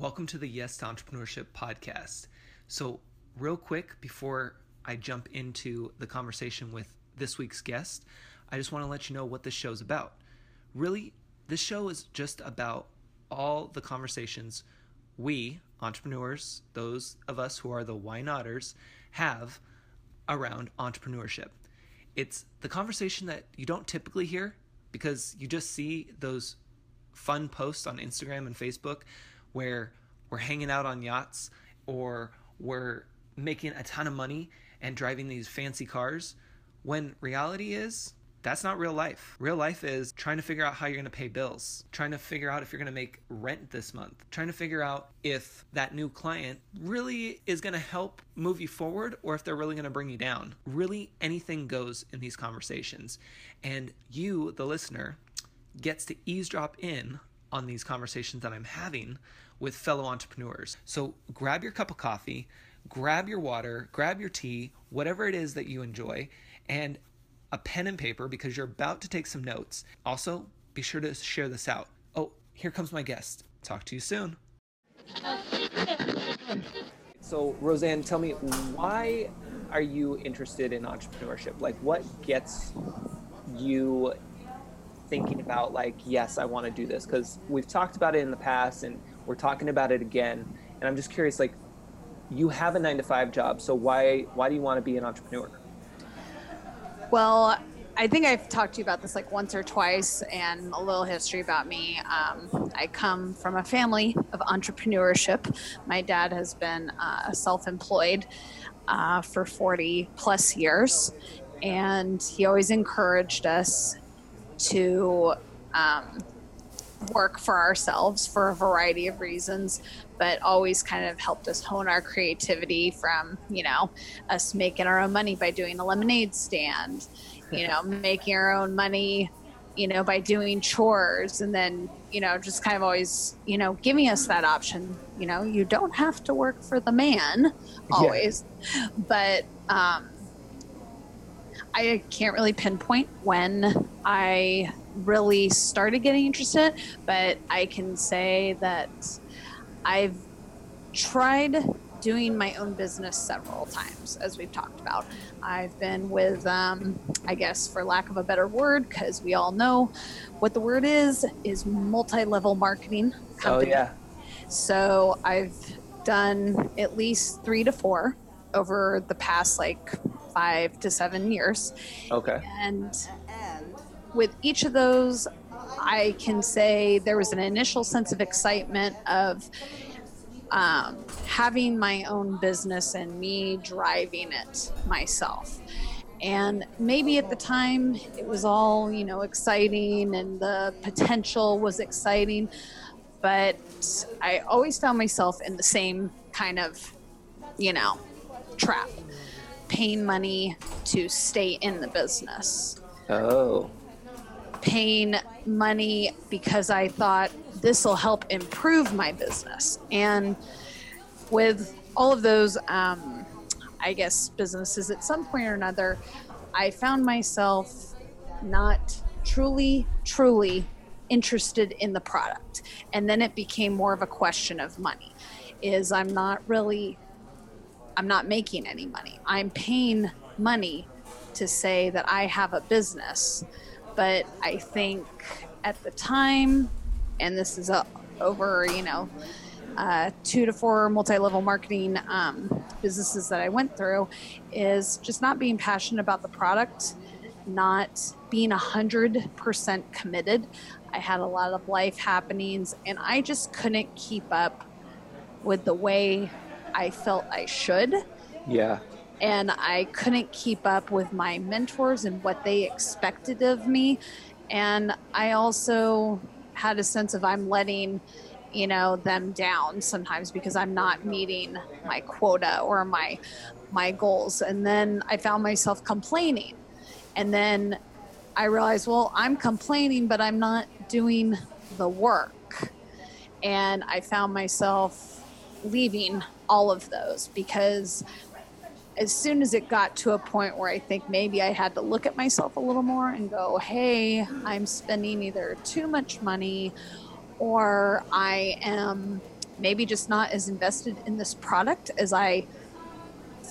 Welcome to the Yes to Entrepreneurship podcast. So, real quick, before I jump into the conversation with this week's guest, I just want to let you know what this show's about. Really, this show is just about all the conversations we, entrepreneurs, those of us who are the why notters, have around entrepreneurship. It's the conversation that you don't typically hear because you just see those fun posts on Instagram and Facebook where we're hanging out on yachts or we're making a ton of money and driving these fancy cars when reality is that's not real life. Real life is trying to figure out how you're going to pay bills, trying to figure out if you're going to make rent this month, trying to figure out if that new client really is going to help move you forward or if they're really going to bring you down. Really, anything goes in these conversations. And you, the listener, gets to eavesdrop in on these conversations that I'm having with fellow entrepreneurs. So grab your cup of coffee, grab your water, grab your tea, whatever it is that you enjoy, and a pen and paper because you're about to take some notes. Also, be sure to share this out. Oh, here comes my guest. Talk to you soon. So, Roseanne, tell me why are you interested in entrepreneurship? Like, what gets you thinking about like yes i want to do this because we've talked about it in the past and we're talking about it again. And i'm just curious like you have a nine to five job so why why do you want to be an entrepreneur? Well i think i've talked to you about this like once or twice and a little history about me. Um, i come from a family of entrepreneurship. My dad has been uh, self-employed uh, for 40 plus years and he always encouraged us to um, work for ourselves for a variety of reasons, but always kind of helped us hone our creativity from, you know, us making our own money by doing a lemonade stand, you know, making our own money, you know, by doing chores and then, you know, just kind of always, you know, giving us that option. You know, you don't have to work for the man always, yeah. but, um, I can't really pinpoint when I really started getting interested, but I can say that I've tried doing my own business several times, as we've talked about. I've been with, um, I guess, for lack of a better word, because we all know what the word is, is multi-level marketing company. Oh yeah. So I've done at least three to four over the past like five to seven years. Okay. And with each of those, I can say there was an initial sense of excitement of um, having my own business and me driving it myself. And maybe at the time it was all, you know, exciting and the potential was exciting. But I always found myself in the same kind of, you know, trap paying money to stay in the business. Oh. Paying money because I thought this will help improve my business. And with all of those, um, I guess, businesses, at some point or another, I found myself not truly, truly interested in the product. And then it became more of a question of money. Is I'm not really I'm not making any money. I'm paying money to say that I have a business. But I think at the time, and this is a, over, you know, uh, two to four multi-level marketing um, businesses that I went through, is just not being passionate about the product, not being a hundred percent committed. I had a lot of life happenings, and I just couldn't keep up with the way I felt I should. Yeah. And I couldn't keep up with my mentors and what they expected of me. And I also had a sense of I'm letting, you know, them down sometimes because I'm not meeting my quota or my my goals. And then I found myself complaining. And then I realized, well, I'm complaining, but I'm not doing the work. And I found myself leaving all of those because as soon as it got to a point where I think maybe I had to look at myself a little more and go, hey, I'm spending either too much money or I am maybe just not as invested in this product as I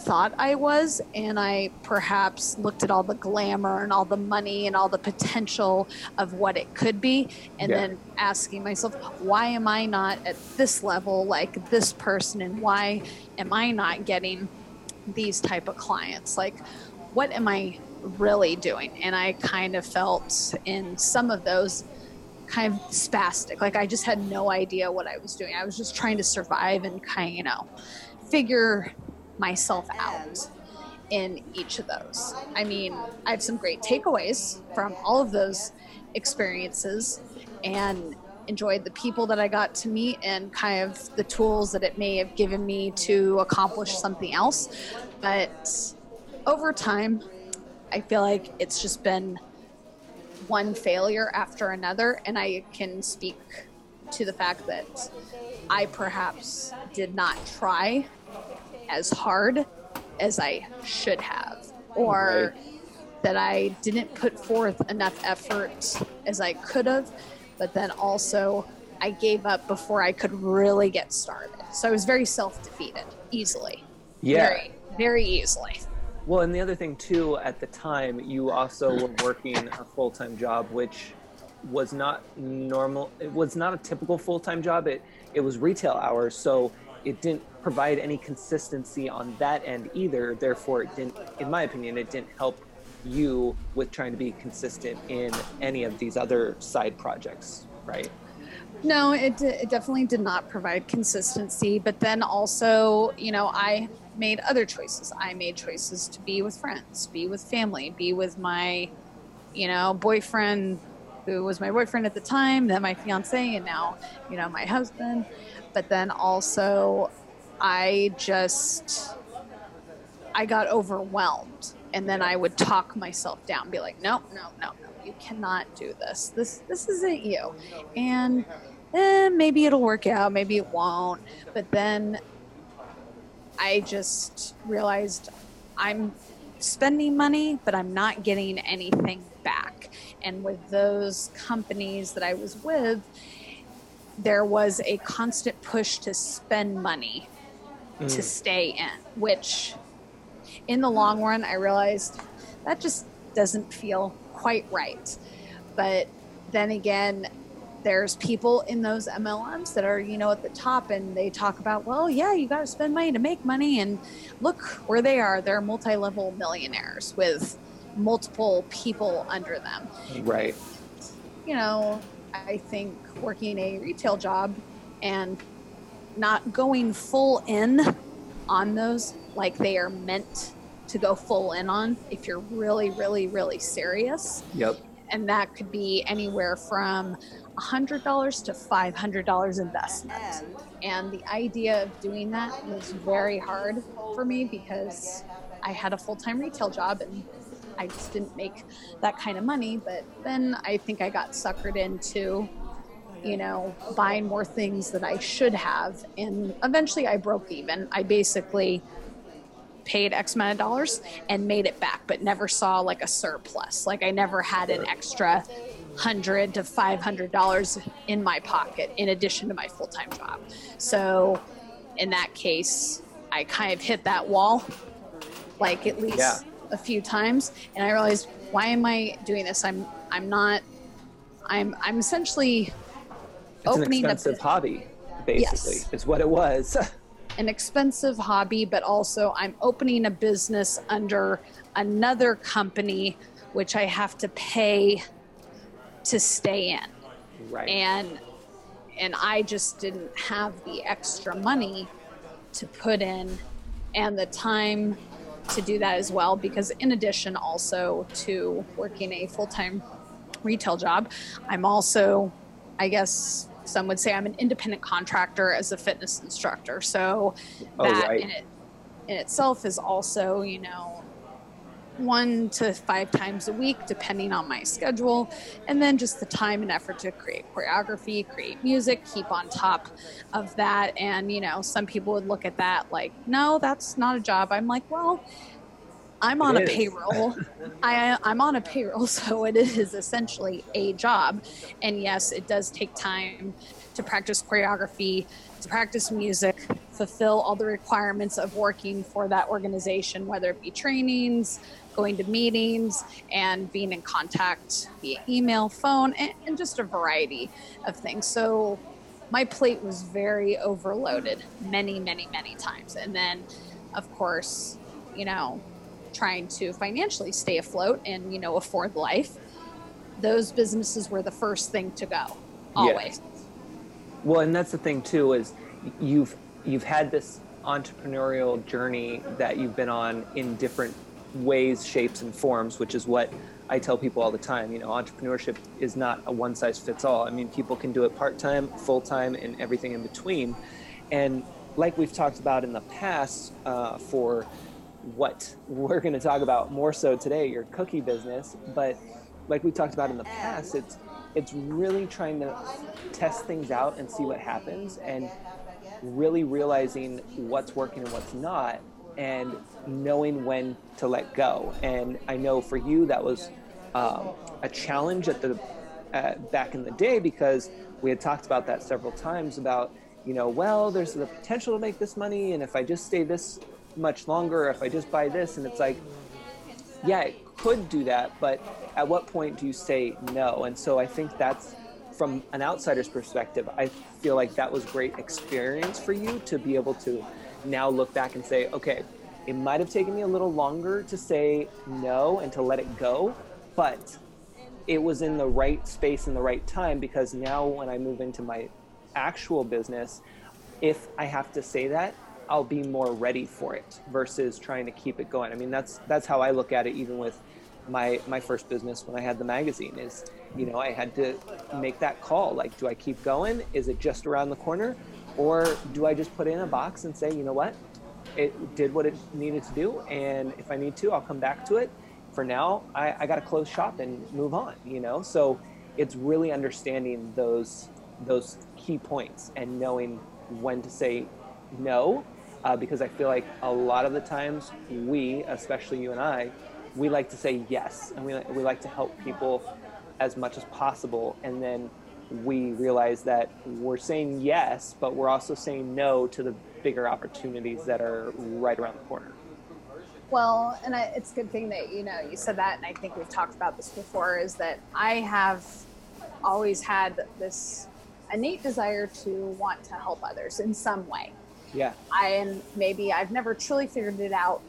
thought I was, and I perhaps looked at all the glamour and all the money and all the potential of what it could be, and Yeah. then asking myself, why am I not at this level like this person, and why am I not getting these type of clients? Like, what am I really doing? And I kind of felt in some of those kind of spastic. Like I just had no idea what I was doing. I was just trying to survive and kind of, you know, figure myself out in each of those. I mean, I have some great takeaways from all of those experiences and enjoyed the people that I got to meet and kind of the tools that it may have given me to accomplish something else. But over time, I feel like it's just been one failure after another, and I can speak to the fact that I perhaps did not try as hard as I should have, or that I didn't put forth enough effort as I could have, but then also I gave up before I could really get started. So I was very self defeated easily. Yeah. Very, very easily. Well, and the other thing too, at the time, you also were working a full time job, which was not normal. It was not a typical full time job. It it was retail hours, so it didn't provide any consistency on that end either. Therefore, it didn't, in my opinion, it didn't help you with trying to be consistent in any of these other side projects, right? No, it, it definitely did not provide consistency. But then also, you know, I made other choices. I made choices to be with friends, be with family, be with my, you know, boyfriend who was my boyfriend at the time, then my fiance, and now, you know, my husband. But then also, I just, I got overwhelmed. And then I would talk myself down, be like, no, no, no, no, you cannot do this. This, this isn't you. And eh, maybe it'll work out, maybe it won't. But then I just realized I'm spending money, but I'm not getting anything back. And with those companies that I was with, there was a constant push to spend money to mm. stay in, which in the long run, I realized that just doesn't feel quite right. But then again, there's people in those MLMs that are, you know, at the top and they talk about, well, yeah, you got to spend money to make money. And look where they are. They're multi level millionaires with multiple people under them. Right. You know, I think working a retail job and not going full in on those like they are meant to go full in on if you're really, really, really serious Yep. and that could be anywhere from $100 to $500 investment. And the idea of doing that was very hard for me because I had a full time retail job and I just didn't make that kind of money. But then I think I got suckered into, you know, buying more things that I should have. And eventually I broke even. I basically paid X amount of dollars and made it back, but never saw like a surplus. Like I never had an extra hundred to five hundred dollars in my pocket in addition to my full time job. So in that case, I kind of hit that wall like at least Yeah. A few times and I realized why am I doing this? I'm I'm not I'm I'm essentially It's an opening a expensive hobby, basically, Yes. is what it was. an expensive hobby, but also I'm opening a business under another company, which I have to pay to stay in. right. And and I just didn't have the extra money to put in and the time to do that as well because in addition also to working a full-time retail job, I'm also I guess some would say I'm an independent contractor as a fitness instructor. So Oh, that right. in, it, in itself is also, you know, one to five times a week, depending on my schedule. And then just the time and effort to create choreography, create music, keep on top of that. And, you know, some people would look at that like, no, that's not a job. I'm like, well, I'm on a payroll. I, I'm on a payroll, so it is essentially a job. And yes, it does take time to practice choreography, to practice music, fulfill all the requirements of working for that organization, whether it be trainings, going to meetings, and being in contact via email, phone, and, and just a variety of things. So my plate was very overloaded many, many, many times. And then, of course, you know, trying to financially stay afloat and, you know, afford life, those businesses were the first thing to go, always. Yeah. Well, and that's the thing too is you've you've had this entrepreneurial journey that you've been on in different ways, shapes, and forms, which is what I tell people all the time, you know, entrepreneurship is not a one size fits all. I mean, people can do it part time, full time, and everything in between. And like we've talked about in the past, uh, for what we're going to talk about more so today, your cookie business. But like we talked about in the past, it's it's really trying to test things out and see what happens, and really realizing what's working and what's not, and knowing when to let go. And I know for you that was um, a challenge at the uh, back in the day because we had talked about that several times about you know well there's the potential to make this money and if i just stay this much longer if i just buy this and it's like yeah it could do that but at what point do you say no and so i think that's from an outsider's perspective i feel like that was great experience for you to be able to now look back and say okay it might have taken me a little longer to say no and to let it go but it was in the right space in the right time because now when I move into my actual business, if I have to say that, I'll be more ready for it versus trying to keep it going. I mean, that's that's how I look at it. Even with my my first business when I had the magazine, is you know I had to make that call. Like, do I keep going? Is it just around the corner, or do I just put it in a box and say, you know what, it did what it needed to do, and if I need to, I'll come back to it for now, I, I got to close shop and move on, you know? So it's really understanding those, those key points and knowing when to say no, uh, because I feel like a lot of the times we, especially you and I, we like to say yes and we, we like to help people as much as possible. And then we realize that we're saying yes, but we're also saying no to the bigger opportunities that are right around the corner. Well, and I, it's a good thing that you know you said that, and I think we've talked about this before. Is that I have always had this innate desire to want to help others in some way. Yeah. I and maybe I've never truly figured it out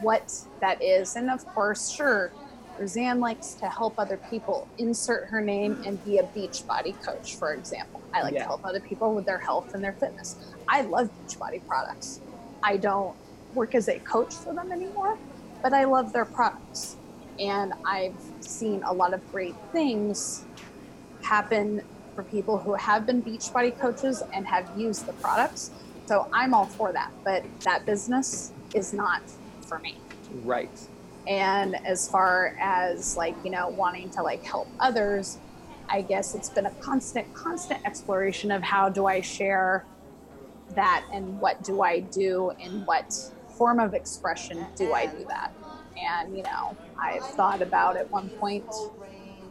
what that is, and of course, sure, Roseanne likes to help other people. Insert her name and be a Beachbody coach, for example. I like yeah. to help other people with their health and their fitness. I love Beachbody products. I don't work as a coach for them anymore, but I love their products. And I've seen a lot of great things happen for people who have been Beachbody coaches and have used the products. So I'm all for that. But that business is not for me. Right. And as far as like, you know, wanting to like help others, I guess it's been a constant, constant exploration of how do I share that and what do I do and what form of expression do I do that? And, you know, I've thought about at one point,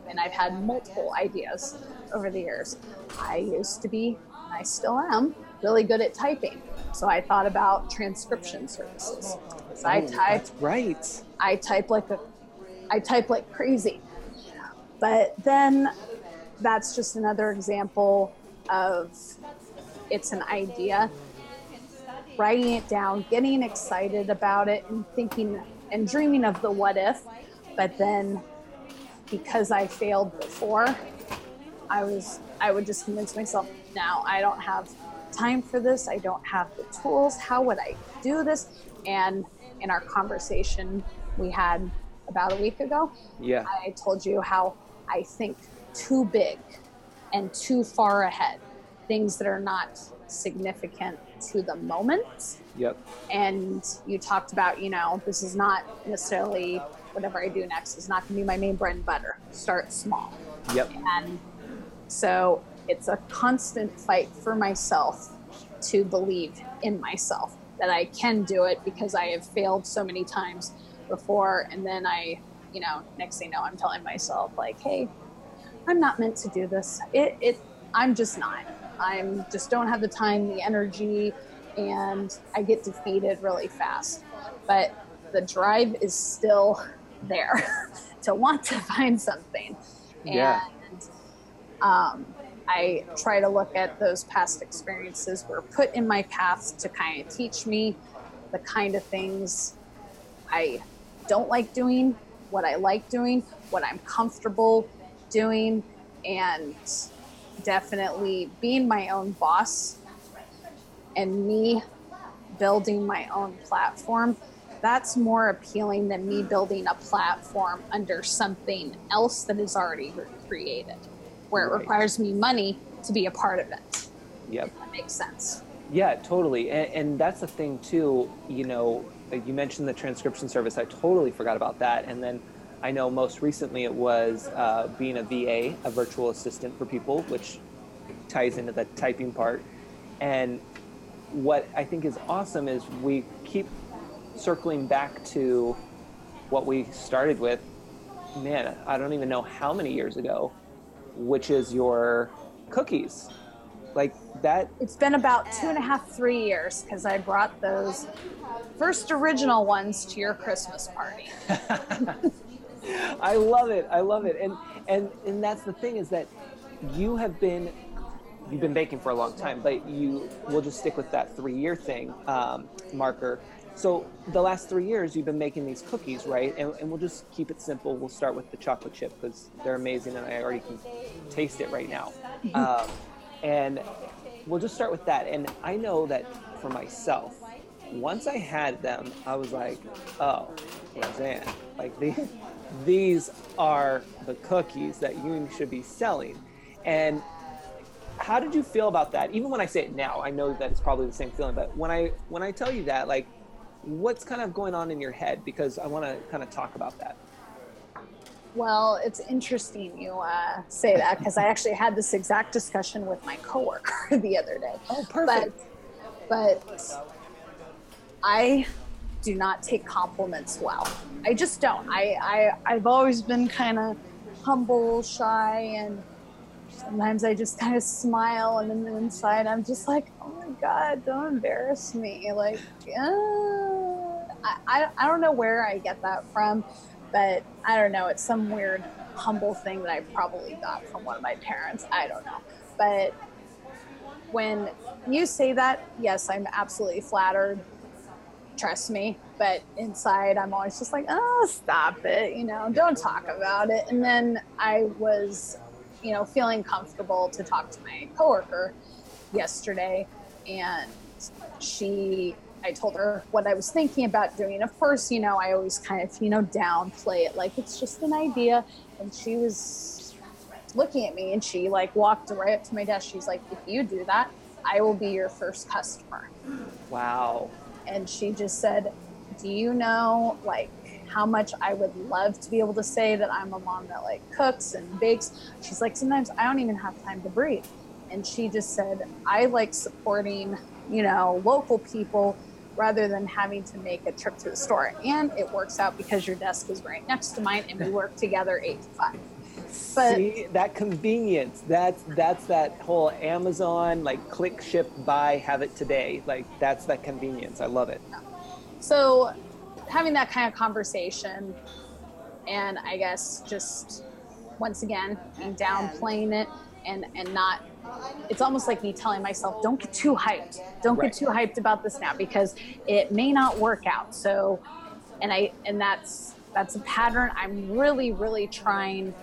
and I've had multiple ideas over the years. I used to be, and I still am, really good at typing. So I thought about transcription services. So oh, I type right. I type like a I type like crazy. But then that's just another example of it's an idea writing it down, getting excited about it, and thinking and dreaming of the what if. But then, because I failed before, I was I would just convince myself, now I don't have time for this. I don't have the tools. How would I do this? And in our conversation we had about a week ago, yeah, I told you how I think too big and too far ahead, things that are not significant to the moment. Yep. And you talked about, you know, this is not necessarily whatever I do next is not going to be my main bread and butter. Start small. Yep. And so it's a constant fight for myself to believe in myself that I can do it because I have failed so many times before. And then I, you know, next thing you know, I'm telling myself, like, hey, I'm not meant to do this. It, it I'm just not. I'm just don't have the time, the energy, and I get defeated really fast. But the drive is still there to want to find something. Yeah. And um, I try to look at those past experiences were put in my path to kind of teach me the kind of things I don't like doing, what I like doing, what I'm comfortable doing, and definitely being my own boss and me building my own platform. That's more appealing than me building a platform under something else that is already created, where it Right. requires me money to be a part of it. Yep. That makes sense. Yeah, totally. And, and that's the thing too. You know, you mentioned the transcription service. I totally forgot about that. And then I know most recently it was uh, being a VA, a virtual assistant for people, which ties into the typing part. And what I think is awesome is we keep circling back to what we started with. Man, I don't even know how many years ago, which is your cookies. Like that It's been about two and a half, three years because I brought those first original ones to your Christmas party. I love it. I love it. And and and that's the thing is that you have been you've been baking for a long time, but you will just stick with that three year thing um, marker. So the last three years you've been making these cookies, right? And, and we'll just keep it simple. We'll start with the chocolate chip because they're amazing, and I already can taste it right now. Um, and we'll just start with that. And I know that for myself, once I had them, I was like, oh, Roseanne, like these, these are the cookies that you should be selling. And how did you feel about that? Even when I say it now, I know that it's probably the same feeling, but when I when I tell you that, like, what's kind of going on in your head? Because I want to kind of talk about that. Well, it's interesting you uh, say that because I actually had this exact discussion with my coworker the other day. Oh, But, but I do not take compliments well. I just don't. I, I I've always been kind of humble, shy, and sometimes I just kind of smile, and then inside I'm just like, oh my god, don't embarrass me. Like, uh, I, I I don't know where I get that from, but I don't know. It's some weird humble thing that I probably got from one of my parents. I don't know, but when you say that, yes, I'm absolutely flattered. Trust me. But inside, I'm always just like, oh, stop it. You know, don't talk about it. And then I was, you know, feeling comfortable to talk to my coworker yesterday. And she, I told her what I was thinking about doing. Of course, you know, I always kind of, you know, downplay it like it's just an idea. And she was looking at me and she like walked right up to my desk. She's like, if you do that, I will be your first customer. Wow. And she just said, do you know like how much I would love to be able to say that I'm a mom that like cooks and bakes? She's like, sometimes I don't even have time to breathe. And she just said, I like supporting, you know, local people rather than having to make a trip to the store. And it works out because your desk is right next to mine and we work together eight to five. But See that convenience. That's that's that whole Amazon like click, ship, buy, have it today. Like that's that convenience. I love it. so having that kind of conversation and i guess just once again being downplaying it and and not it's almost like me telling myself don't get too hyped. Don't Right. get too hyped about this now because it may not work out. So and i and that's that's a pattern i'm really really trying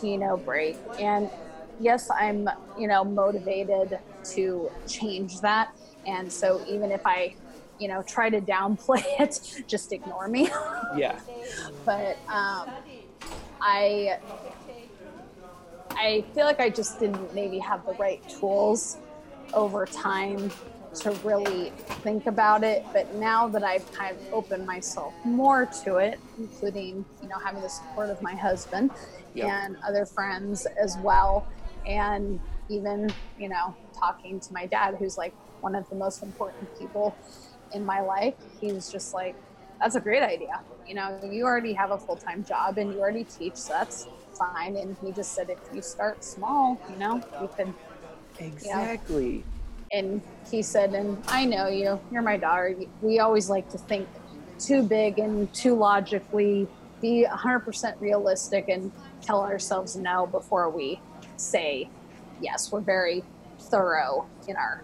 to you know break. And yes i'm you know motivated to change that. And so even if i you know try to downplay it just ignore me. Yeah. but um, I I feel like I just didn't maybe have the right tools over time to really think about it. But now that I've kind of opened myself more to it, including you know having the support of my husband Yep. and other friends as well, and even you know talking to my dad, who's like one of the most important people in my life, he was just like, that's a great idea. You know, you already have a full time job and you already teach, so that's fine. And he just said, if you start small, you know, you can. Exactly. Yeah. And he said, and I know you, you're my daughter. We always like to think too big and too logically, be 100% realistic and tell ourselves no before we say yes. We're very thorough in our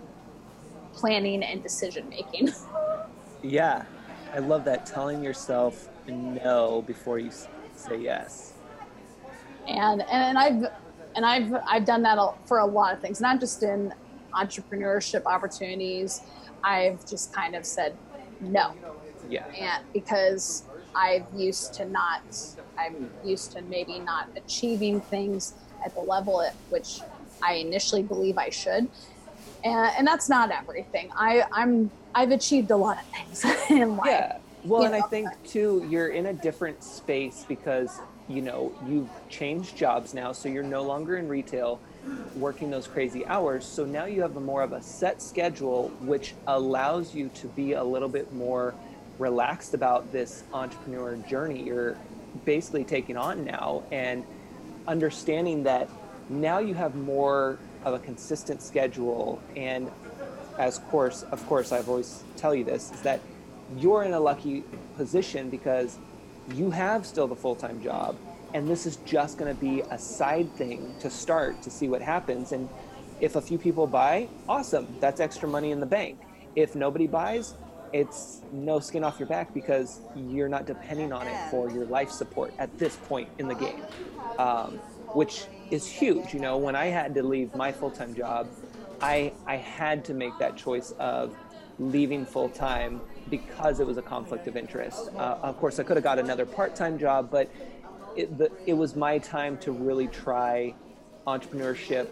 planning and decision making. yeah, I love that. Telling yourself no before you say yes. And and I've and I've I've done that for a lot of things, not just in entrepreneurship opportunities. I've just kind of said no. Yeah. And because I've used to not, I'm used to maybe not achieving things at the level at which I initially believe I should. And, and that's not everything. I, I'm, I've achieved a lot of things in life. Yeah. Well, and know? I think too, you're in a different space because, you know, you've changed jobs now. So you're no longer in retail working those crazy hours. So now you have a more of a set schedule, which allows you to be a little bit more relaxed about this entrepreneur journey you're basically taking on now and understanding that now you have more of a consistent schedule and as course of course i've always tell you this is that you're in a lucky position because you have still the full-time job and this is just going to be a side thing to start to see what happens. And if a few people buy awesome that's extra money in the bank. If nobody buys it's no skin off your back because you're not depending on it for your life support at this point in the game, um, which is huge. You know, when I had to leave my full time job, I I had to make that choice of leaving full time because it was a conflict of interest. Uh, of course, I could have got another part time job, but it, the, it was my time to really try entrepreneurship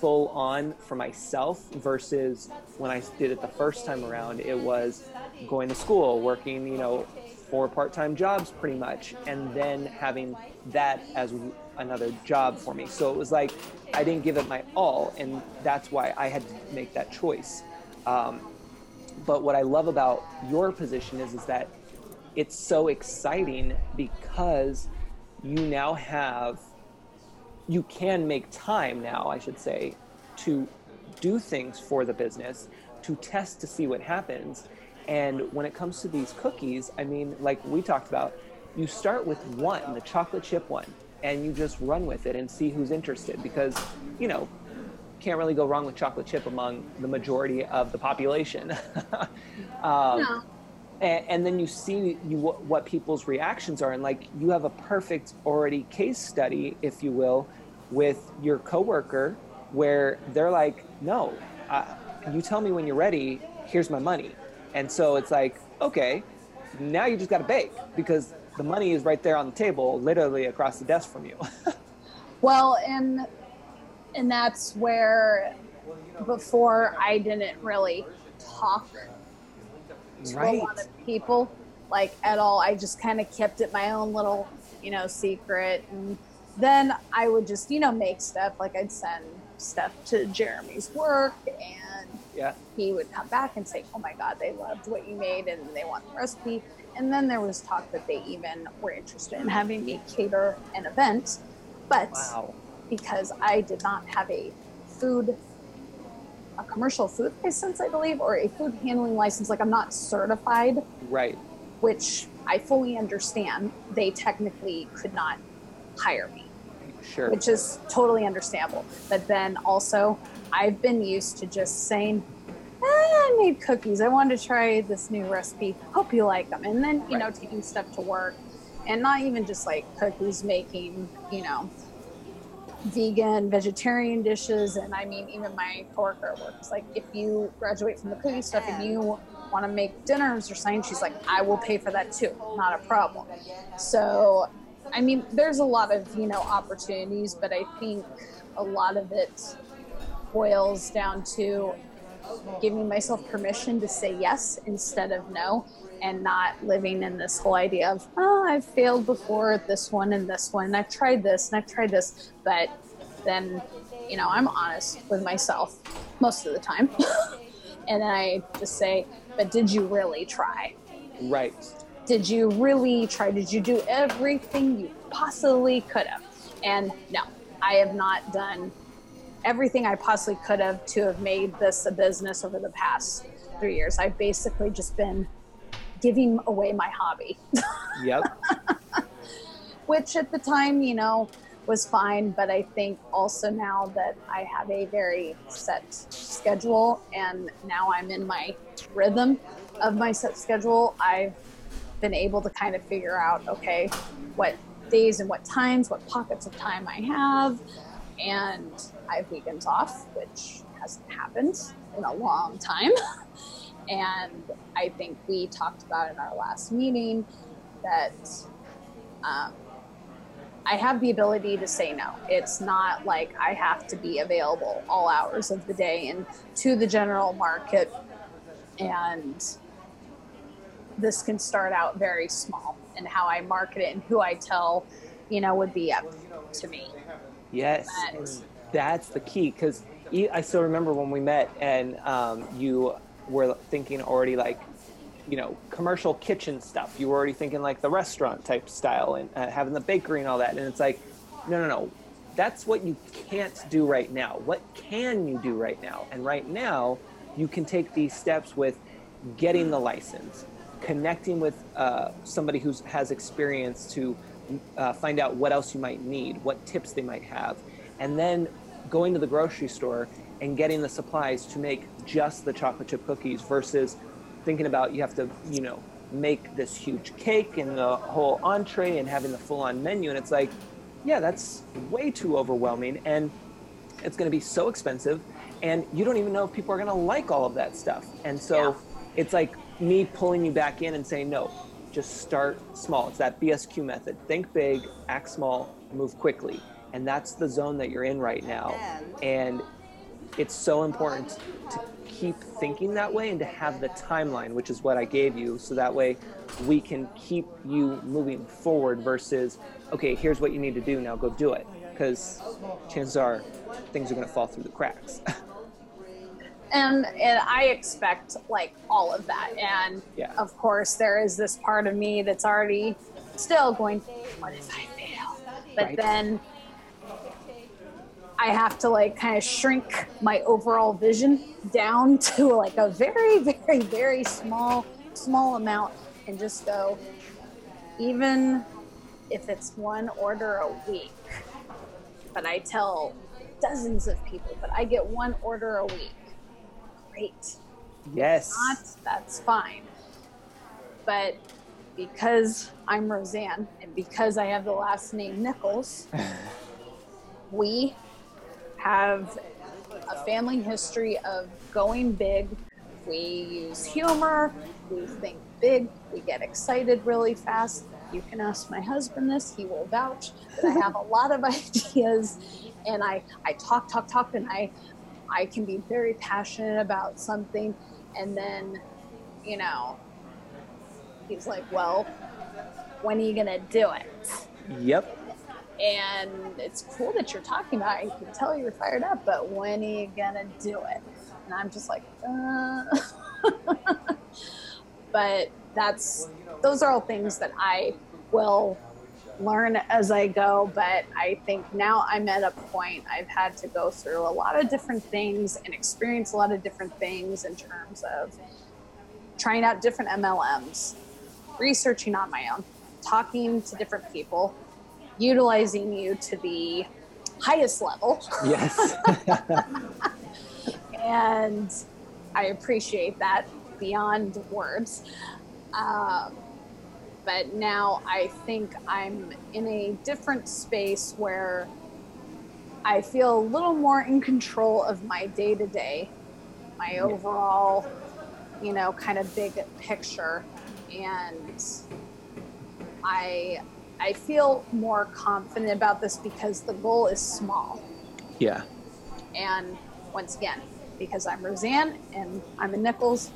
full on for myself versus when I did it the first time around, it was going to school, working, you know, four part time jobs pretty much, and then having that as another job for me. So it was like I didn't give it my all, and that's why I had to make that choice. Um, but what I love about your position is, is that it's so exciting because you now have you can make time now, I should say, to do things for the business, to test to see what happens. And when it comes to these cookies, I mean, like we talked about, you start with one, the chocolate chip one, and you just run with it and see who's interested because, you know, can't really go wrong with chocolate chip among the majority of the population. um, no. and, and, then you see you, what people's reactions are, and like you have a perfect already case study, if you will, with your coworker where they're like, no, uh, you tell me when you're ready, here's my money. And so it's like, okay, now you just got to bake because the money is right there on the table, literally across the desk from you. well, and and that's where before I didn't really talk to right. a lot of people like at all. I just kind of kept it my own little, you know, secret and then I would just, you know, make stuff like I'd send stuff to Jeremy's work and yeah. he would come back and say, Oh my God, they loved what you made and they want the recipe. And then there was talk that they even were interested in having me cater an event. But wow. Because I did not have a food, a commercial food license, I believe, or a food handling license, like I'm not certified. Right. Which I fully understand. They technically could not hire me. Sure. Which is totally understandable. But then also, I've been used to just saying, eh, I made cookies. I wanted to try this new recipe. Hope you like them. And then, you right. know, taking stuff to work and not even just like cookies, making, you know, vegan, vegetarian dishes. And I mean, even my coworker works like, if you graduate from the cookie stuff and you want to make dinners or something, she's like, I will pay for that too. Not a problem. So I mean, there's a lot of, you know, opportunities, but I think a lot of it boils down to giving myself permission to say yes instead of no and not living in this whole idea of, oh, I've failed before at this one and this one. I've tried this and I've tried this. But then, you know, I'm honest with myself most of the time. and then I just say, but did you really try? Right. Did you really try? Did you do everything you possibly could have? And no, I have not done everything I possibly could have to have made this a business over the past three years. I've basically just been giving away my hobby. Yep. Which at the time, you know, was fine. But I think also now that I have a very set schedule and now I'm in my rhythm of my set schedule, I've been able to kind of figure out okay, what days and what times, what pockets of time I have. And I have weekends off, which hasn't happened in a long time. and I think we talked about in our last meeting that um, I have the ability to say no. It's not like I have to be available all hours of the day and to the general market. And this can start out very small and how I market it and who I tell, you know, would be up to me. Yes, But- that's the key because I still remember when we met and um, you were thinking already like, you know, commercial kitchen stuff. You were already thinking like the restaurant type style and uh, having the bakery and all that. And it's like, no, no, no. That's what you can't do right now. What can you do right now? And right now, you can take these steps with getting the license, connecting with uh, somebody who has experience to uh, find out what else you might need, what tips they might have, and then going to the grocery store and getting the supplies to make just the chocolate chip cookies versus thinking about you have to, you know, make this huge cake and the whole entree and having the full on menu. And it's like, yeah, that's way too overwhelming. And it's going to be so expensive. And you don't even know if people are going to like all of that stuff. And so Yeah. it's like me pulling you back in and saying, no, just start small. It's that BSQ method. Think big, act small, move quickly. And that's the zone that you're in right now. And it's so important to keep thinking that way and to have the timeline, which is what I gave you, so that way we can keep you moving forward versus, okay, here's what you need to do, now go do it. Because chances are things are going to fall through the cracks. and um, and I expect like all of that. And Yeah. of course, there is this part of me that's already still going, "What if I fail?" But Right. then I have to like kind of shrink my overall vision down to like a very, very, very small, small amount, and just go. Even if it's one order a week, but I tell dozens of people, but I get one order a week. Great. yes. Not, that's fine. But because I'm Roseanne and because I have the last name Nichols, we have a family history of going big. We use humor, we think big, we get excited really fast. You can ask my husband this, he will vouch that I have a lot of ideas and I, I talk, talk, talk, and I, I can be very passionate about something. And then, you know, he's like, well, when are you going to do it? Yep. And it's cool that you're talking about it. You can tell you're fired up, but when are you gonna do it? And I'm just like, uh. but that's those are all things that I will learn as I go. But I think now I'm at a point I've had to go through a lot of different things and experience a lot of different things in terms of trying out different MLMs, researching on my own, talking to different people, utilizing you to the highest level. Yes. And I appreciate that beyond words. Um, but now I think I'm in a different space where I feel a little more in control of my day to day, my overall, you know, kind of big picture. And I I feel more confident about this because the goal is small. yeah. And once again, because I'm Roseanne and I'm a Nichols,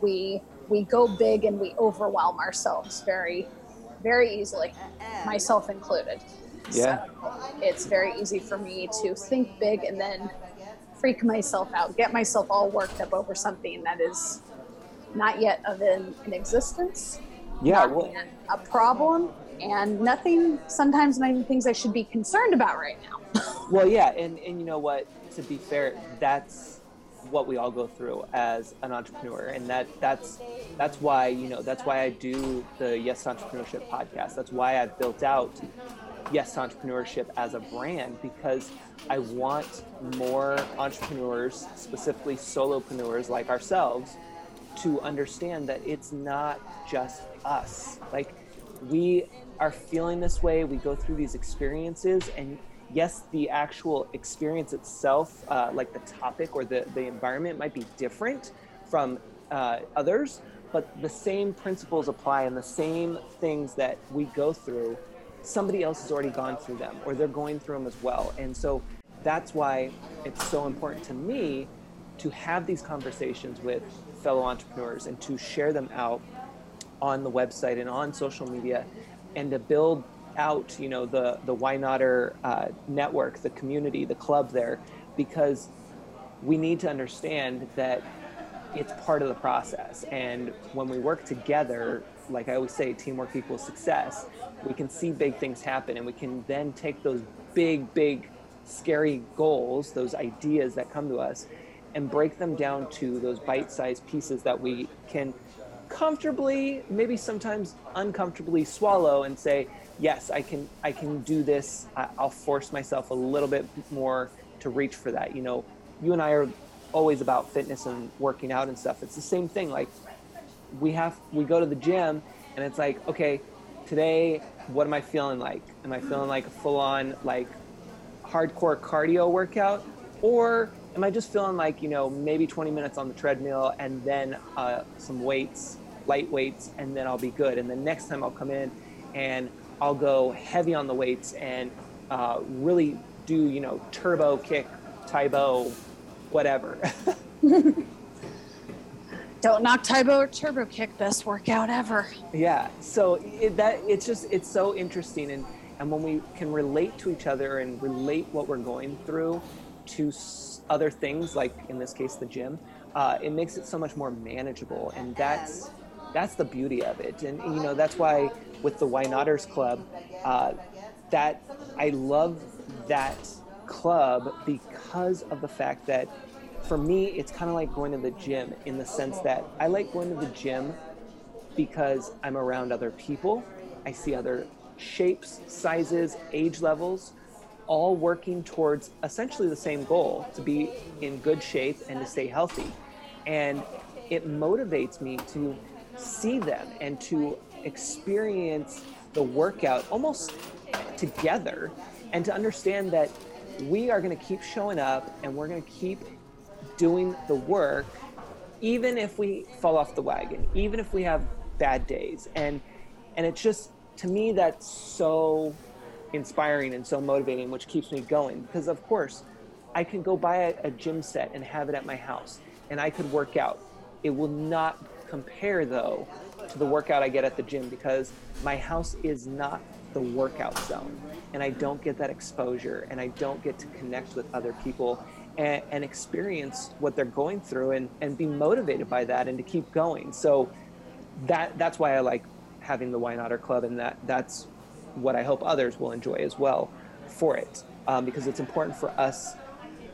we we go big and we overwhelm ourselves very, very easily, uh-uh. myself included. Yeah. So it's very easy for me to think big and then freak myself out, get myself all worked up over something that is not yet of an, an existence, Yeah. not Well, yet a problem, and nothing. Sometimes not even things I should be concerned about right now. well, yeah. And, and you know what? to be fair, that's what we all go through as an entrepreneur, and that that's that's why you know that's why I do the Yes Entrepreneurship podcast. That's why I've built out Yes Entrepreneurship as a brand because I want more entrepreneurs, specifically solopreneurs like ourselves, to understand that it's not just us. Like we are feeling this way, we go through these experiences, and yes, the actual experience itself, uh, like the topic or the, the environment, might be different from uh, others, but the same principles apply and the same things that we go through, somebody else has already gone through them or they're going through them as well. And so that's why it's so important to me to have these conversations with fellow entrepreneurs and to share them out on the website and on social media and to build out you know the the why notter uh, network the community the club there because we need to understand that it's part of the process. And when we work together like i always say teamwork equals success we can see big things happen and we can then take those big big scary goals those ideas that come to us and break them down to those bite-sized pieces that we can comfortably maybe sometimes uncomfortably swallow and say yes i can i can do this. I'll force myself a little bit more to reach for that. You know you and i are always about fitness and working out and stuff. It's the same thing like we have we go to the gym and it's like okay today what am i feeling like? Am i feeling like a full on like hardcore cardio workout? Or am i just feeling like you know maybe 20 minutes on the treadmill and then uh, some weights light weights and then i'll be good. And the next time i'll come in and i'll go heavy on the weights and uh, really do you know turbo kick Tae Bo whatever. Don't knock Tae Bo or Turbo Kick, best workout ever. yeah so it, that it's just it's so interesting. And and when we can relate to each other and relate what we're going through to other things like in this case the gym uh, it makes it so much more manageable. And that's that's the beauty of it and you know that's why with the why notters club uh, that i love that club because of the fact that for me it's kind of like going to the gym in the sense that i like going to the gym because I'm around other people. I see other shapes, sizes, age levels, all working towards essentially the same goal to be in good shape and to stay healthy. And it motivates me to see them and to experience the workout almost together and to understand that we are going to keep showing up and we're going to keep doing the work even if we fall off the wagon, even if we have bad days. And and it's just to me that's so inspiring and so motivating, which keeps me going. Because of course, I can go buy a, a gym set and have it at my house and I could work out. It will not compare though to the workout I get at the gym because my house is not the workout zone and I don't get that exposure and I don't get to connect with other people and, and experience what they're going through and, and be motivated by that and to keep going. So that that's why I like having the Why Notter Club and that that's what I hope others will enjoy as well for it um, because it's important for us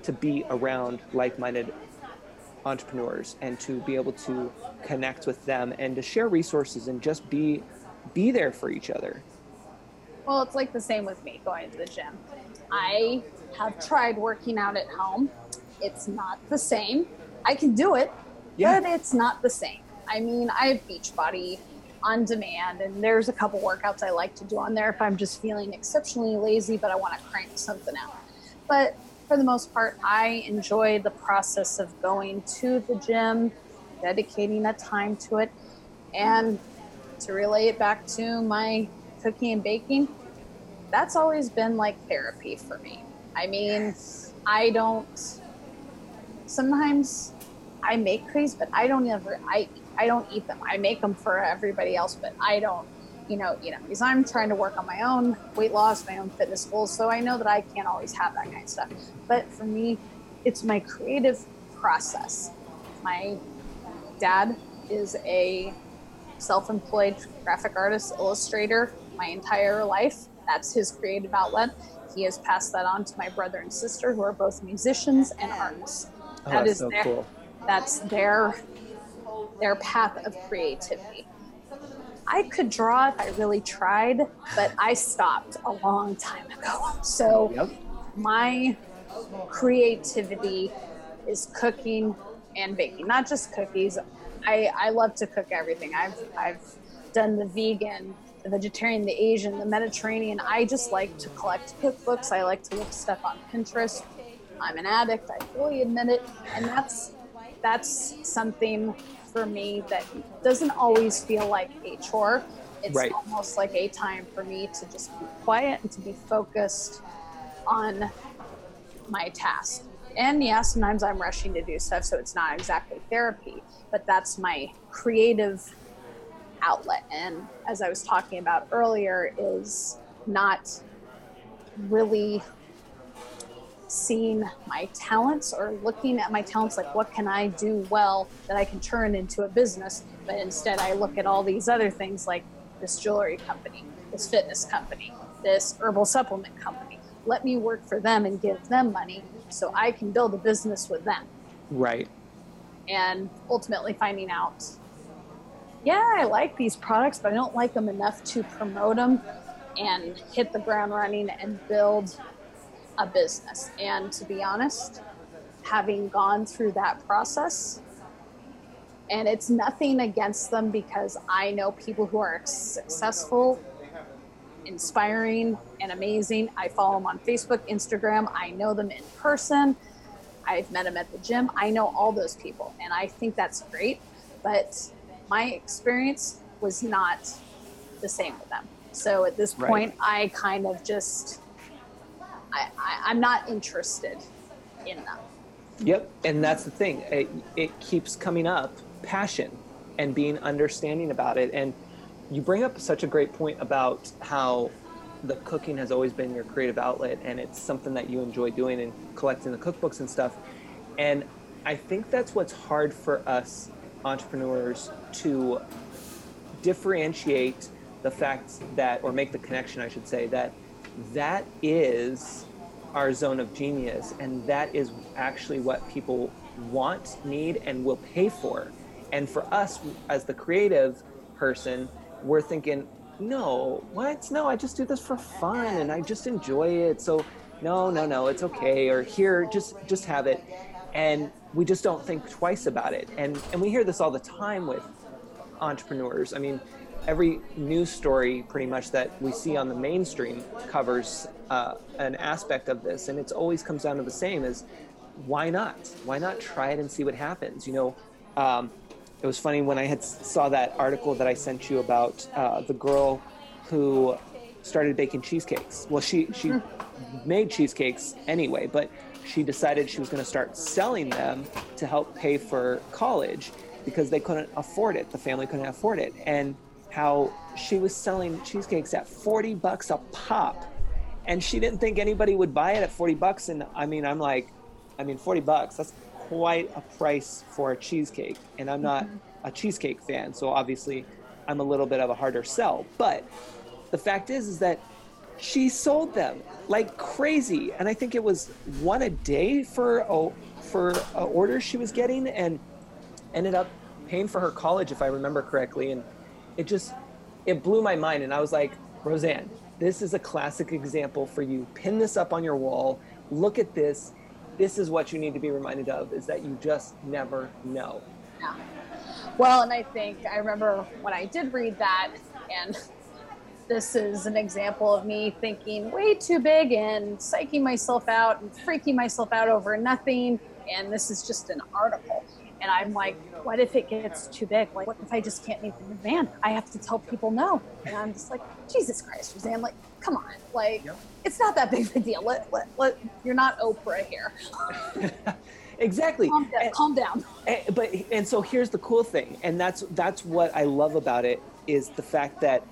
to be around like-minded entrepreneurs and to be able to connect with them and to share resources and just be be there for each other. Well, it's like the same with me going to the gym. I have tried working out at home. It's not the same. I can do it, Yeah. but it's not the same. I mean, I have Beachbody on demand, and there's a couple workouts I like to do on there if I'm just feeling exceptionally lazy, but I want to crank something out. But for the most part, I enjoy the process of going to the gym, dedicating a time to it, and to relay it back to my cooking and baking, that's always been like therapy for me. I mean, I don't. Sometimes I make cookies, but I don't ever. I I don't eat them. I make them for everybody else, but I don't. You know, you know, because I'm trying to work on my own weight loss, my own fitness goals. So I know that I can't always have that kind of stuff. But for me, it's my creative process. My dad is a self-employed graphic artist illustrator my entire life That's his creative outlet. He has passed that on to my brother and sister, who are both musicians and artists. Oh, That that's is so their, cool. That's their their path of creativity. I could draw if I really tried, but I stopped a long time ago. So Yep. my creativity is cooking and baking, not just cookies. I, I love to cook everything. I've I've done the vegan, the vegetarian, the Asian, the Mediterranean. I just like to collect cookbooks. I like to look stuff on Pinterest. I'm an addict. I fully admit it, and that's that's something for me that doesn't always feel like a chore. It's Right. almost like a time for me to just be quiet and to be focused on my task. And yeah, sometimes I'm rushing to do stuff, so it's not exactly therapy, but that's my creative outlet. And as I was talking about earlier, is not really seeing my talents or looking at my talents like what can I do well that I can turn into a business, but instead I look at all these other things like this jewelry company, this fitness company, this herbal supplement company. Let me work for them and give them money so I can build a business with them. Right. And ultimately finding out, yeah, I like these products, but I don't like them enough to promote them and hit the ground running and build a business. And to be honest, having gone through that process, and it's nothing against them because I know people who are successful, inspiring, and amazing. I follow them on Facebook, Instagram. I know them in person. I've met them at the gym. I know all those people, and I think that's great. But my experience was not the same with them. So at this Right. point, I kind of just, I, I, I'm not interested in them. Yep, and that's the thing. It, it keeps coming up passion and being understanding about it. And you bring up such a great point about how the cooking has always been your creative outlet and it's something that you enjoy doing and collecting the cookbooks and stuff. And I think that's what's hard for us entrepreneurs to differentiate the fact that, or make the connection, I should say, that that is our zone of genius and that is actually what people want, need, and will pay for. And for us, as the creative person, we're thinking, no, what? No, I just do this for fun and I just enjoy it. So, no, no, no, it's okay. Or here, just just have it. And we just don't think twice about it. And and we hear this all the time with entrepreneurs. I mean, every news story pretty much that we see on the mainstream covers uh, an aspect of this, and it always comes down to the same: is why not? Why not try it and see what happens? You know, um, it was funny when I had saw that article that I sent you about uh, the girl who started baking cheesecakes. Well, she she made cheesecakes anyway, but she decided she was going to start selling them to help pay for college because they couldn't afford it. The family couldn't afford it, and how she was selling cheesecakes at 40 bucks a pop and she didn't think anybody would buy it at 40 bucks. And i mean i'm like i mean 40 bucks that's quite a price for a cheesecake. And i'm not mm-hmm. a cheesecake fan so obviously i'm a little bit of a harder sell. But the fact is is that she sold them like crazy. And i think it was one a day for a, for a order she was getting and ended up paying for her college if i remember correctly. And it just it blew my mind and i was like roseanne this is a classic example for you pin this up on your wall look at this this is what you need to be reminded of is that you just never know Yeah. Well, and I think I remember when I did read that, and this is an example of me thinking way too big and psyching myself out and freaking myself out over nothing. And this is just an article. And I'm like, what if it gets too big? Like, what if I just can't make the demand? I have to tell people no. And I'm just like, Jesus Christ, Roseanne, like, come on. Like, Yep. it's not that big of a deal. Let, let, let, you're not Oprah here. exactly Calm down. And- calm down. And, but and so here's the cool thing, and that's that's what I love about it is the fact that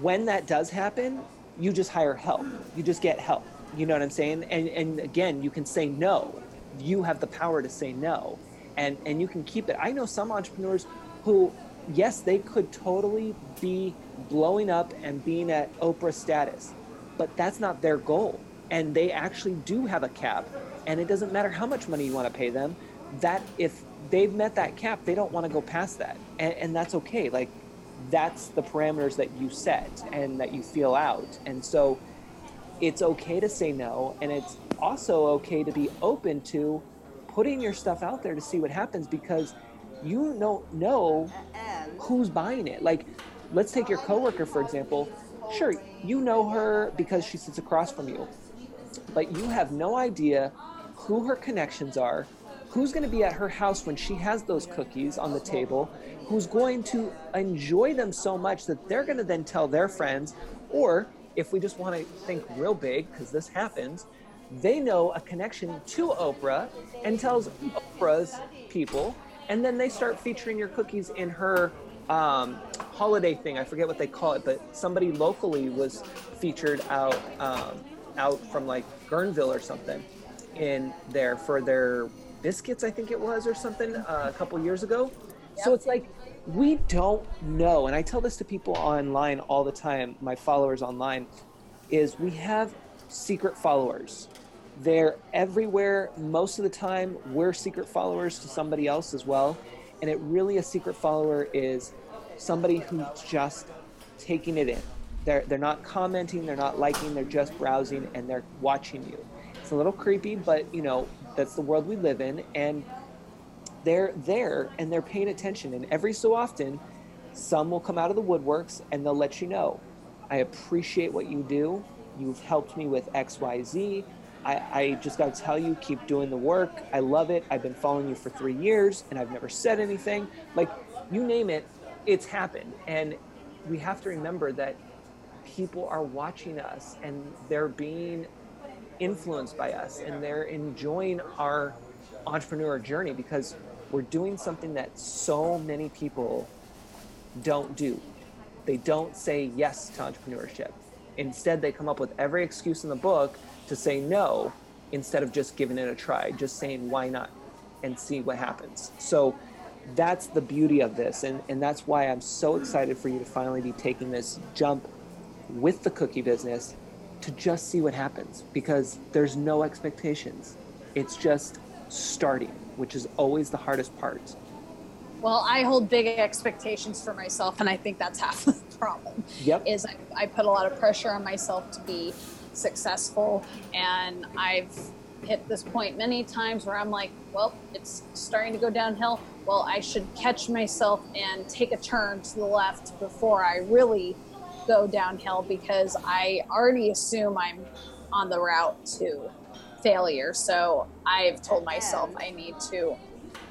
when that does happen, you just hire help. You just get help. You know what I'm saying? And and again, you can say no. You have the power to say no, and and you can keep it. I know some entrepreneurs who yes, they could totally be blowing up and being at Oprah status, but that's not their goal. And they actually do have a cap, and it doesn't matter how much money you want to pay them. That if they've met that cap, they don't want to go past that, and, and that's okay. Like that's the parameters that you set and that you feel out, and so it's okay to say no, and it's also okay to be open to putting your stuff out there to see what happens because you don't know who's buying it. Like, let's take your coworker for example. Sure, you know her because she sits across from you, but you have no idea who her connections are, who's going to be at her house when she has those cookies on the table, who's going to enjoy them so much that they're going to then tell their friends, or if we just want to think real big, because this happens, they know a connection to Oprah and tells Oprah's people, and then they start featuring your cookies in her um, holiday thing. I forget what they call it, but somebody locally was featured out um, out from like Guerneville or something in there for their biscuits, I think it was, or something uh, a couple years ago. So it's like we don't know, and I tell this to people online all the time, my followers online, is we have secret followers. They're everywhere most of the time. We're secret followers to somebody else as well. And it really, a secret follower is somebody who's just taking it in. They're, they're not commenting, they're not liking, they're just browsing and they're watching you. It's a little creepy, but you know, that's the world we live in. And they're there and they're paying attention. And every so often, some will come out of the woodworks and they'll let you know, I appreciate what you do. You've helped me with XYZ. I, I just got to tell you, keep doing the work. I love it. I've been following you for three years and I've never said anything. Like, you name it, it's happened. And we have to remember that people are watching us and they're being influenced by us and they're enjoying our entrepreneur journey because we're doing something that so many people don't do. They don't say yes to entrepreneurship. Instead, they come up with every excuse in the book to say no instead of just giving it a try, just saying why not and see what happens. So that's the beauty of this. And, and that's why I'm so excited for you to finally be taking this jump with the cookie business to just see what happens because there's no expectations. It's just starting, which is always the hardest part. Well, I hold big expectations for myself, and I think that's half the problem. Yep. Is I, I put a lot of pressure on myself to be successful, and I've hit this point many times where I'm like, well, it's starting to go downhill. Well, I should catch myself and take a turn to the left before I really go downhill because I already assume I'm on the route to failure. So I've told myself I need to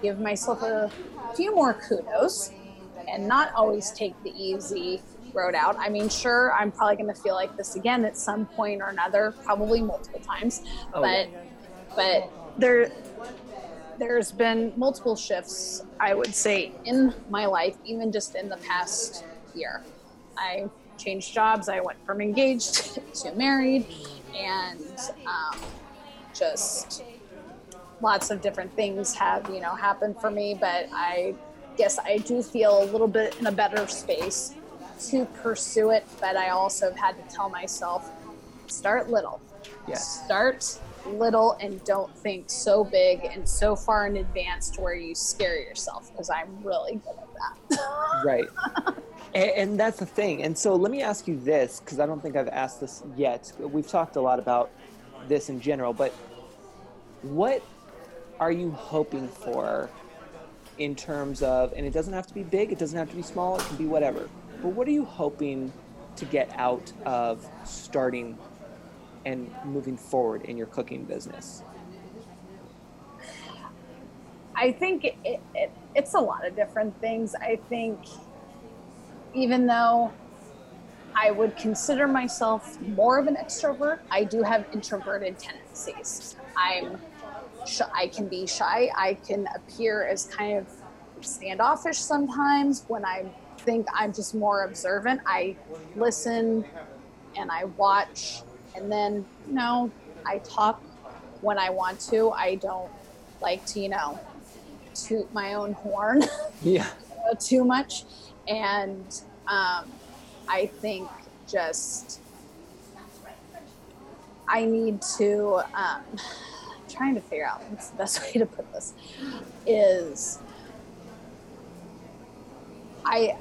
give myself a few more kudos and not always take the easy road out. I mean, sure, I'm probably going to feel like this again at some point or another, probably multiple times. Oh, but yeah. but there there's been multiple shifts, I would say, in my life, even just in the past year. I changed jobs. I went from engaged to married, and um, just lots of different things have you know happened for me but i guess i do feel a little bit in a better space to pursue it but i also have had to tell myself start little. Yeah. start little and don't think so big and so far in advance to where you scare yourself because i'm really good at that. Right. And, and that's the thing and so let me ask you this because i don't think i've asked this yet. We've talked a lot about this in general, but what are you hoping for in terms of, and it doesn't have to be big, it doesn't have to be small, it can be whatever, but what are you hoping to get out of starting and moving forward in your cooking business? I think it, it, it's a lot of different things. I think even though I would consider myself more of an extrovert. I do have introverted tendencies. I'm I can be shy. I can appear as kind of standoffish sometimes when I think I'm just more observant. I listen and I watch and then you know, I talk when I want to. I don't like to, you know, toot my own horn. Yeah. too much, and um, I think just I need to. Um, trying to figure out what's the best way to put this is I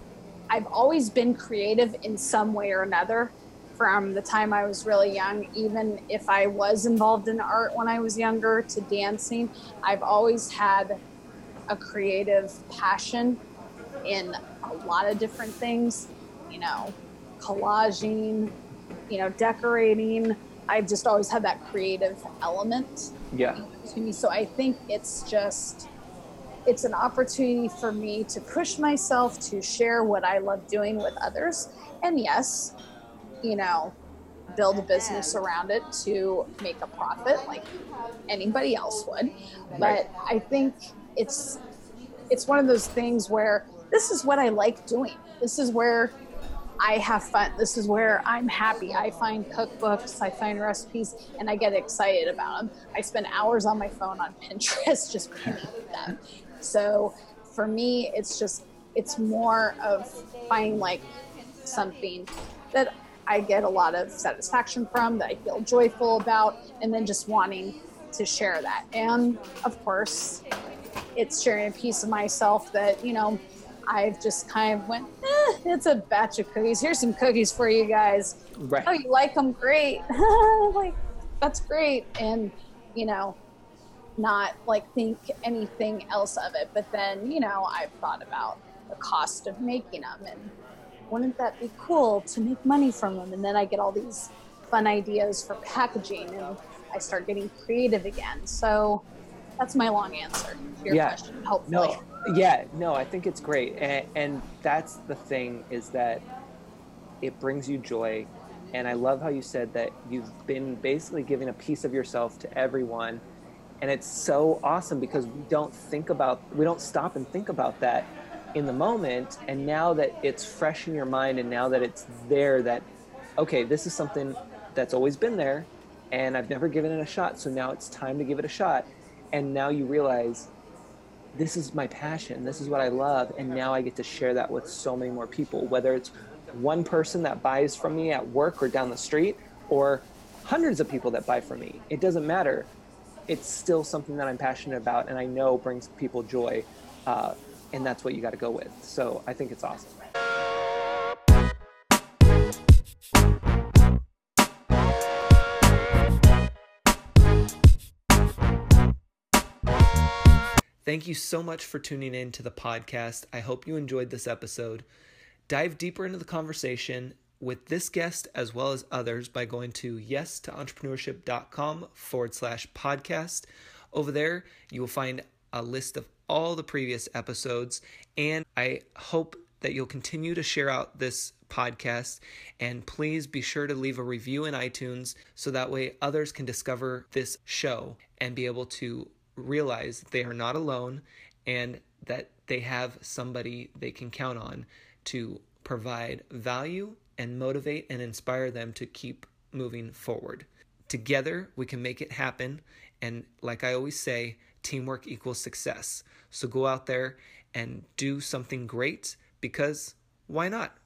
I've always been creative in some way or another from the time I was really young, even if I was involved in art when I was younger to dancing. I've always had a creative passion in a lot of different things, you know, collaging, you know, decorating. I've just always had that creative element Yeah. to me. So I think it's just it's an opportunity for me to push myself to share what I love doing with others. And yes, you know, build a business around it to make a profit like anybody else would. But Right. I think it's it's one of those things where this is what I like doing. This is where I have fun. This is where I'm happy. I find cookbooks, I find recipes, and I get excited about them. I spend hours on my phone on Pinterest just creating them. So for me, it's just, it's more of finding like something that I get a lot of satisfaction from, that I feel joyful about, and then just wanting to share that. And of course, it's sharing a piece of myself that, you know, I've just kind of went, eh, it's a batch of cookies. Here's some cookies for you guys. Right. Oh, you like them? Great. like, that's great. And, you know, not like think anything else of it. But then, you know, I've thought about the cost of making them and wouldn't that be cool to make money from them? And then I get all these fun ideas for packaging and I start getting creative again. So that's my long answer to your Yeah. question, hopefully. No, yeah, no, I think it's great, and, and that's the thing is that it brings you joy, and I love how you said that you've been basically giving a piece of yourself to everyone, and it's so awesome because we don't think about, we don't stop and think about that in the moment, and now that it's fresh in your mind, and now that it's there, that okay, this is something that's always been there, and I've never given it a shot, so now it's time to give it a shot, and now you realize this is my passion this is what i love and now i get to share that with so many more people whether it's one person that buys from me at work or down the street or hundreds of people that buy from me. It doesn't matter. It's still something that i'm passionate about and i know brings people joy uh, and that's what you got to go with. So i think it's awesome Thank you so much for tuning in to the podcast. I hope you enjoyed this episode. Dive deeper into the conversation with this guest as well as others by going to yes to entrepreneurship.com forward slash podcast. Over there, you will find a list of all the previous episodes, and I hope that you'll continue to share out this podcast. And please be sure to leave a review in iTunes so that way others can discover this show and be able to realize they are not alone and that they have somebody they can count on to provide value and motivate and inspire them to keep moving forward. Together, we can make it happen. And like I always say, teamwork equals success. So go out there and do something great because why not?